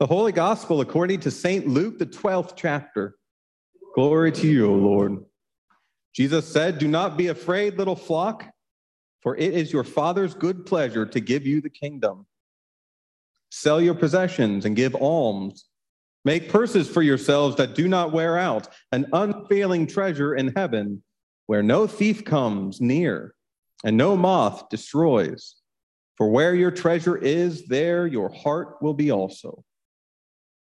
The Holy Gospel according to St. Luke, the 12th chapter. Glory to you, O Lord. Jesus said, Do not be afraid, little flock, for it is your Father's good pleasure to give you the kingdom. Sell your possessions and give alms. Make purses for yourselves that do not wear out, an unfailing treasure in heaven, where no thief comes near and no moth destroys. For where your treasure is, there your heart will be also.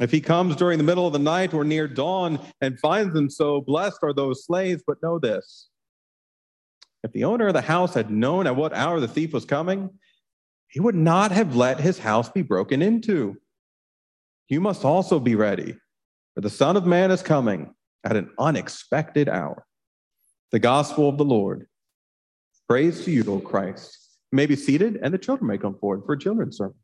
If he comes during the middle of the night or near dawn and finds them so, blessed are those slaves. But know this if the owner of the house had known at what hour the thief was coming, he would not have let his house be broken into. You must also be ready, for the Son of Man is coming at an unexpected hour. The gospel of the Lord. Praise to you, O Christ. You may be seated, and the children may come forward for a children's sermon.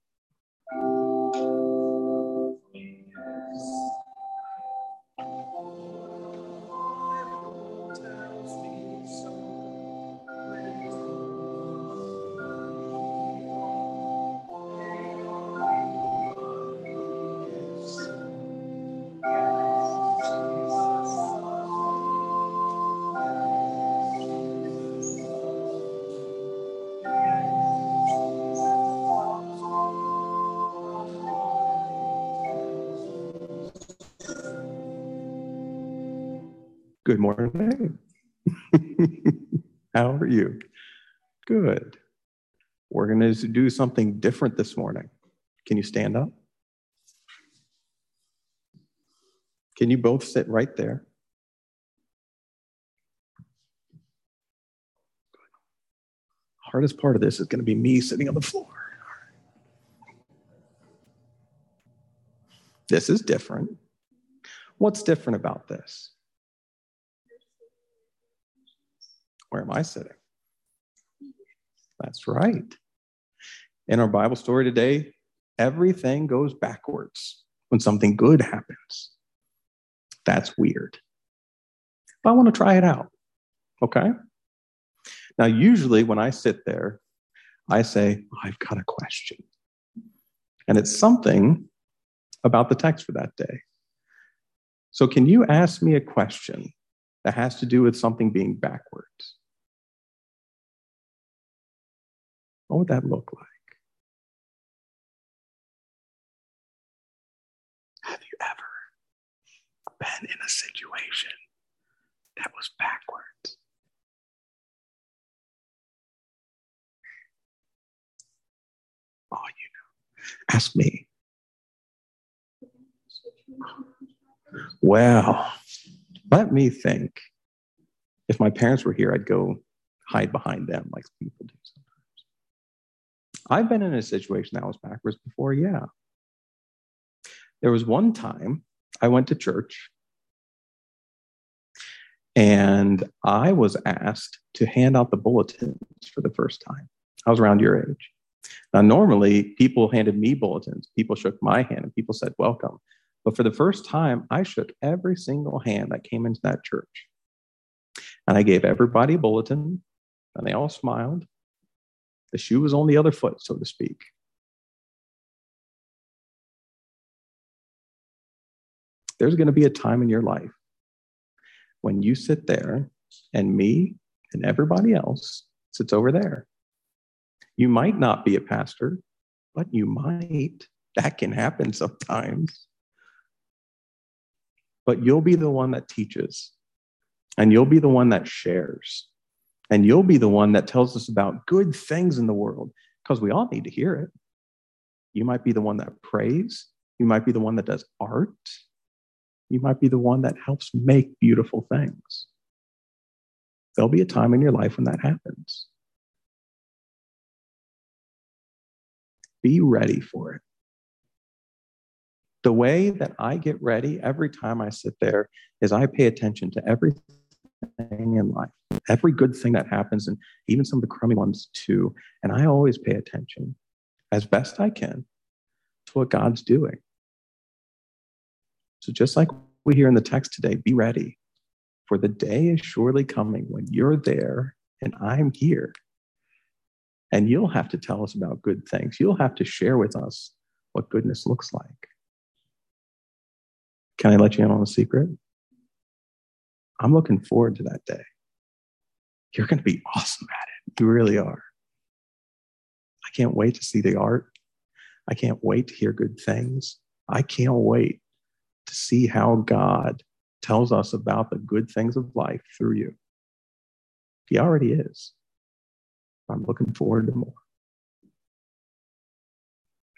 Good morning. How are you? Good. We're going to do something different this morning. Can you stand up? Can you both sit right there? Hardest part of this is going to be me sitting on the floor. This is different. What's different about this? Where am I sitting? That's right. In our Bible story today, everything goes backwards when something good happens. That's weird. But I want to try it out. Okay? Now, usually when I sit there, I say, I've got a question. And it's something about the text for that day. So, can you ask me a question that has to do with something being backwards? What would that look like? Have you ever been in a situation that was backwards? Oh, you know. Ask me. Well, let me think. If my parents were here, I'd go hide behind them like people do. I've been in a situation that was backwards before, yeah. There was one time I went to church and I was asked to hand out the bulletins for the first time. I was around your age. Now, normally people handed me bulletins, people shook my hand, and people said, Welcome. But for the first time, I shook every single hand that came into that church. And I gave everybody a bulletin, and they all smiled. The shoe was on the other foot, so to speak. There's going to be a time in your life when you sit there and me and everybody else sits over there. You might not be a pastor, but you might. That can happen sometimes. But you'll be the one that teaches, and you'll be the one that shares, and you'll be the one that tells us about good things in the world because we all need to hear it. You might be the one that prays. You might be the one that does art. You might be the one that helps make beautiful things. There'll be a time in your life when that happens. Be ready for it. The way that I get ready every time I sit there is I pay attention to everything thing in life, every good thing that happens, and even some of the crummy ones too. And I always pay attention as best I can to what God's doing. So just like we hear in the text today, be ready, for the day is surely coming when you're there and I'm here. And you'll have to tell us about good things. You'll have to share with us what goodness looks like. Can I let you in on a secret? I'm looking forward to that day. You're going to be awesome at it. You really are. I can't wait to see the art. I can't wait to hear good things. I can't wait to see how God tells us about the good things of life through you. He already is. I'm looking forward to more.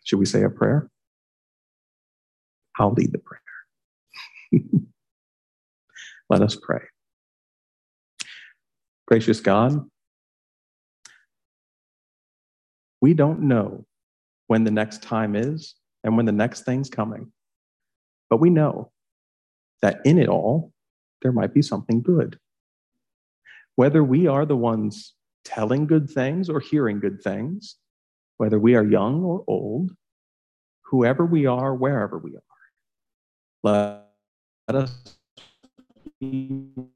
Should we say a prayer? I'll lead the prayer. Let us pray. Gracious God, we don't know when the next time is and when the next thing's coming, but we know that in it all, there might be something good. Whether we are the ones telling good things or hearing good things, whether we are young or old, whoever we are, wherever we are, let us let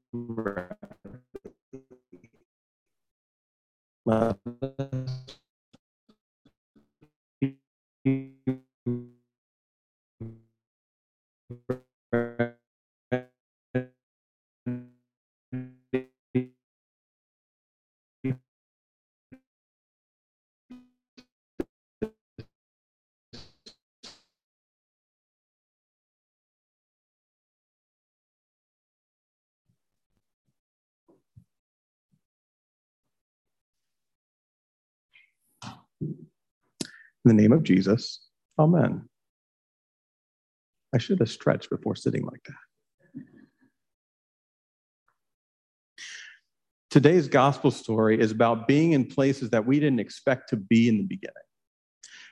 The name of Jesus, amen. I should have stretched before sitting like that. Today's gospel story is about being in places that we didn't expect to be in the beginning.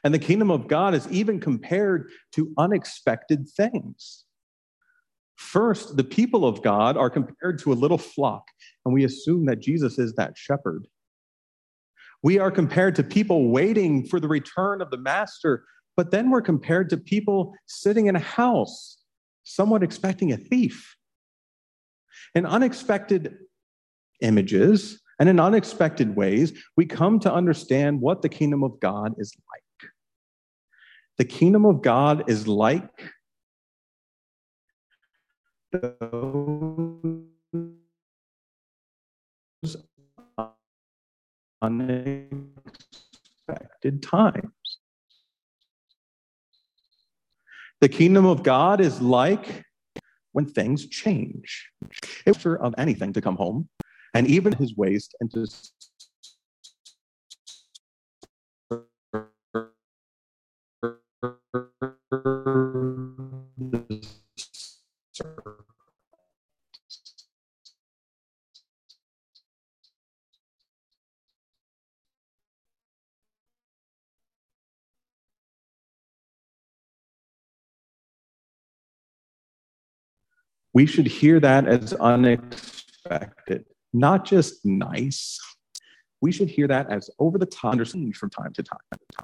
And the kingdom of God is even compared to unexpected things. First, the people of God are compared to a little flock, and we assume that Jesus is that shepherd. We are compared to people waiting for the return of the master, but then we're compared to people sitting in a house, somewhat expecting a thief. In unexpected images and in unexpected ways, we come to understand what the kingdom of God is like. The kingdom of God is like those times. The kingdom of God is like when things change. If of anything to come home, and even his waste and to we should hear that as unexpected, not just nice. We should hear that as over the top, understanding from time to time.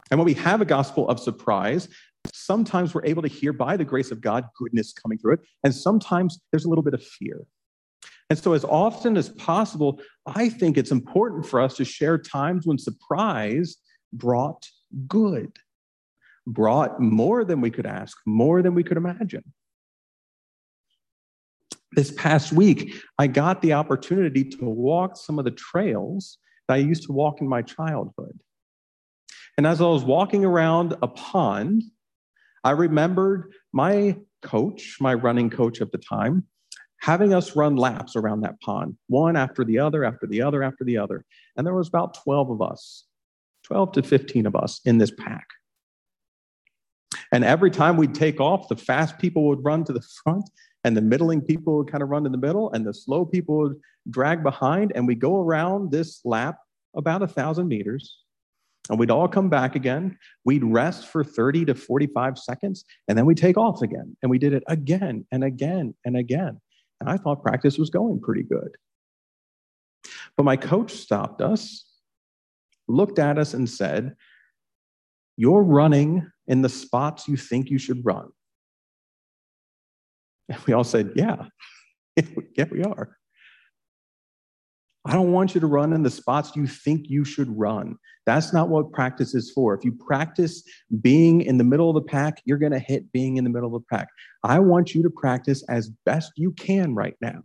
And when we have a gospel of surprise, sometimes we're able to hear by the grace of God goodness coming through it, and sometimes there's a little bit of fear. And so, as often as possible, I think it's important for us to share times when surprise brought good, brought more than we could ask, more than we could imagine this past week, I got the opportunity to walk some of the trails that I used to walk in my childhood. And as I was walking around a pond, I remembered my coach, my running coach at the time, having us run laps around that pond, one after the other, after the other, after the other. And there was about 12 of us, 12 to 15 of us in this pack. And every time we'd take off, the fast people would run to the front and the middling people would kind of run in the middle, and the slow people would drag behind, and we go around this lap about a thousand meters. And we'd all come back again. We'd rest for 30 to 45 seconds, and then we take off again. And we did it again and again and again. And I thought practice was going pretty good. But my coach stopped us, looked at us, and said, You're running in the spots you think you should run. And we all said, Yeah, yeah, we are. I don't want you to run in the spots you think you should run. That's not what practice is for. If you practice being in the middle of the pack, you're going to hit being in the middle of the pack. I want you to practice as best you can right now.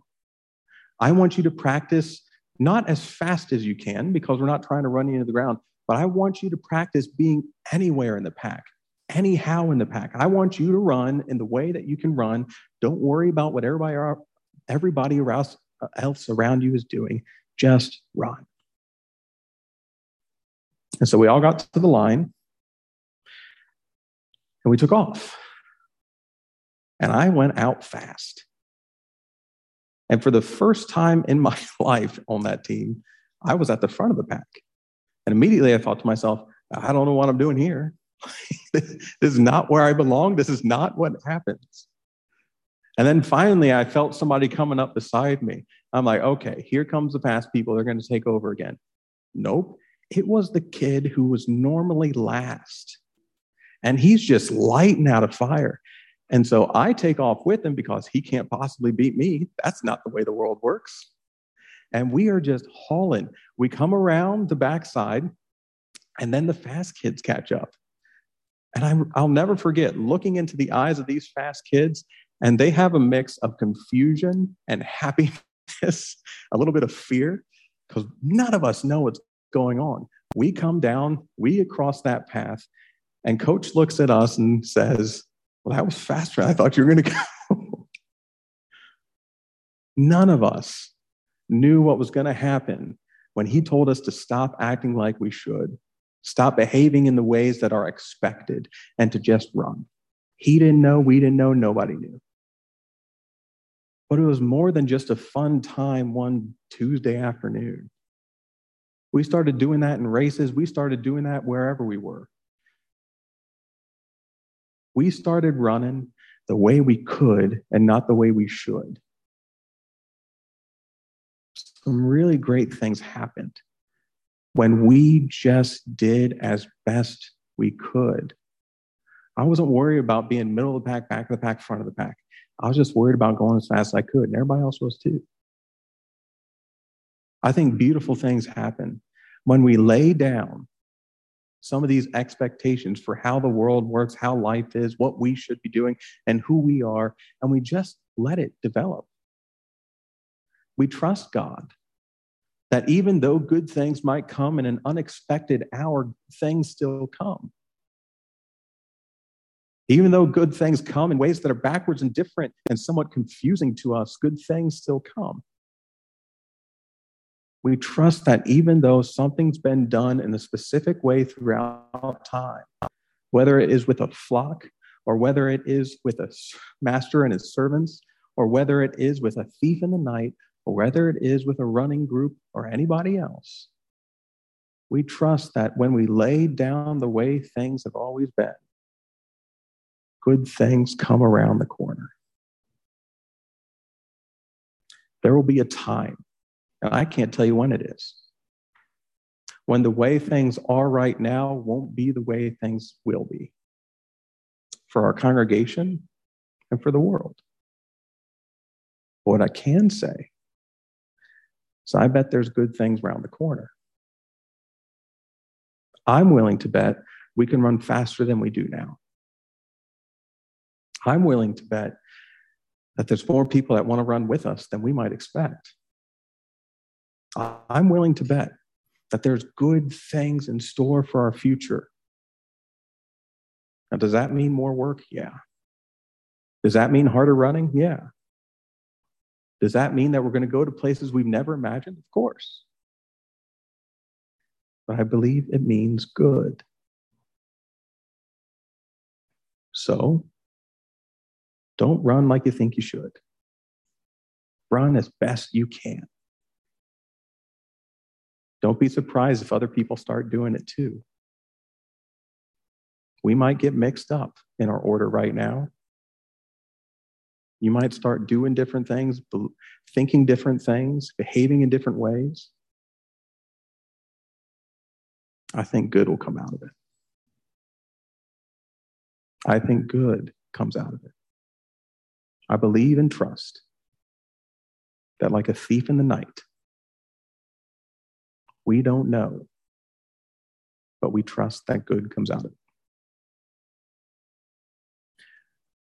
I want you to practice not as fast as you can because we're not trying to run you into the ground, but I want you to practice being anywhere in the pack, anyhow in the pack. I want you to run in the way that you can run. Don't worry about what everybody, everybody uh, else around you is doing. Just run. And so we all got to the line and we took off. And I went out fast. And for the first time in my life on that team, I was at the front of the pack. And immediately I thought to myself, I don't know what I'm doing here. This is not where I belong. This is not what happens. And then finally, I felt somebody coming up beside me. I'm like, okay, here comes the past people. They're going to take over again. Nope. It was the kid who was normally last. And he's just lighting out a fire. And so I take off with him because he can't possibly beat me. That's not the way the world works. And we are just hauling. We come around the backside, and then the fast kids catch up. And I, will never forget looking into the eyes of these fast kids and they have a mix of confusion and happiness, a little bit of fear, because none of us know what's going on. We come down, we cross that path, and coach looks at us and says, Well, that was faster. I thought you were going to go. None of us knew what was going to happen when he told us to stop acting like we should, stop behaving in the ways that are expected, and to just run. He didn't know, we didn't know, nobody knew. But it was more than just a fun time one Tuesday afternoon. We started doing that in races. We started doing that wherever we were. We started running the way we could and not the way we should. Some really great things happened when we just did as best we could. I wasn't worried about being middle of the pack, back of the pack, front of the pack. I was just worried about going as fast as I could, and everybody else was too. I think beautiful things happen when we lay down some of these expectations for how the world works, how life is, what we should be doing, and who we are, and we just let it develop. We trust God that even though good things might come in an unexpected hour, things still come. Even though good things come in ways that are backwards and different and somewhat confusing to us, good things still come. We trust that even though something's been done in a specific way throughout time, whether it is with a flock or whether it is with a master and his servants, or whether it is with a thief in the night, whether it is with a running group or anybody else, we trust that when we lay down the way things have always been, good things come around the corner. There will be a time, and I can't tell you when it is, when the way things are right now won't be the way things will be for our congregation and for the world. But what I can say is I bet there's good things around the corner. I'm willing to bet we can run faster than we do now. I'm willing to bet that there's more people that want to run with us than we might expect. I'm willing to bet that there's good things in store for our future. Now, does that mean more work? Yeah. Does that mean harder running? Yeah. Does that mean that we're going to go to places we've never imagined? Of course. But I believe it means good. So, don't run like you think you should. Run as best you can. Don't be surprised if other people start doing it too. We might get mixed up in our order right now. You might start doing different things, thinking different things, behaving in different ways. I think good will come out of it. I think good comes out of it. I believe and trust that, like a thief in the night, we don't know, but we trust that good comes out of it.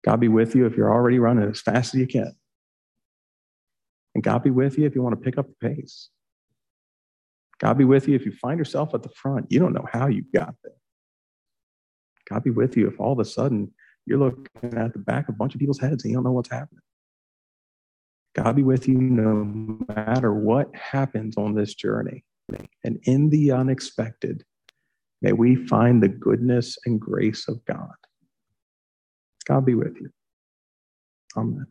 God be with you if you're already running as fast as you can. And God be with you if you want to pick up the pace. God be with you if you find yourself at the front. You don't know how you got there. God be with you if all of a sudden you're looking at the back of a bunch of people's heads and you don't know what's happening. God be with you no matter what happens on this journey. And in the unexpected, may we find the goodness and grace of God. God be with you. Amen.